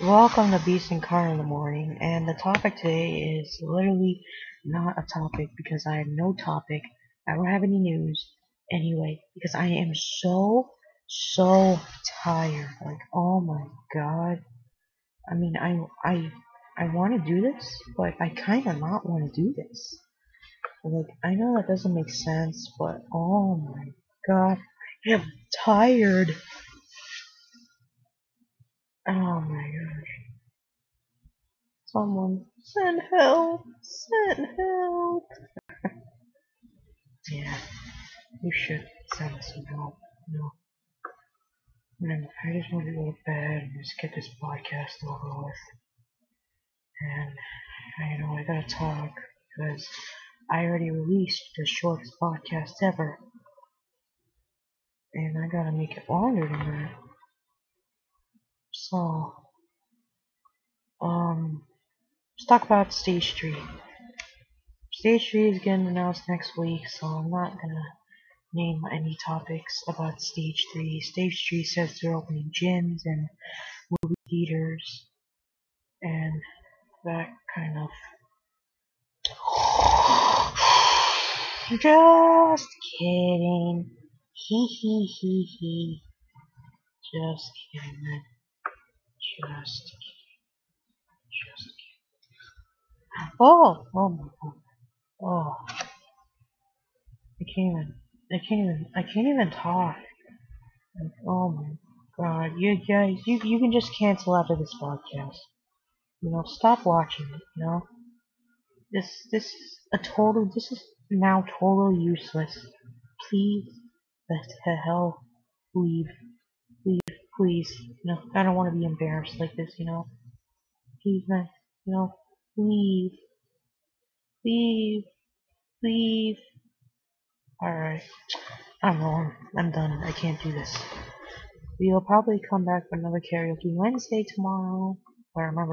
Welcome to Beast and Car in the morning, and the topic today is literally not a topic because I have no topic. I don't have any news anyway because I am so so tired. Like oh my god. I mean I I I want to do this, but I kind of not want to do this. Like I know that doesn't make sense, but oh my god, I am tired. Oh my gosh. Someone send help! Send help! yeah, you should send some help. No. No, I just want to go to bed and just get this podcast over with. And, I know, I gotta talk because I already released the shortest podcast ever. And I gotta make it longer than that. So, um, let's talk about Stage 3. Stage 3 is getting announced next week, so I'm not gonna name any topics about Stage 3. Stage 3 says they're opening gyms and movie theaters and that kind of. Just kidding. He he he he. Just kidding. Just. Just. Oh! Oh my god. Oh. I can't even. I can't even. I can't even talk. Like, oh my god. You guys, you, you can just cancel after this podcast. You know, stop watching it, you know? This, this is a total, this is now totally useless. Please, let the hell leave. Please. You know, I don't want to be embarrassed like this, you know? Please, man, you know, leave. Leave. Leave. Alright. I'm wrong. I'm done. I can't do this. We'll probably come back for another karaoke Wednesday tomorrow. I remember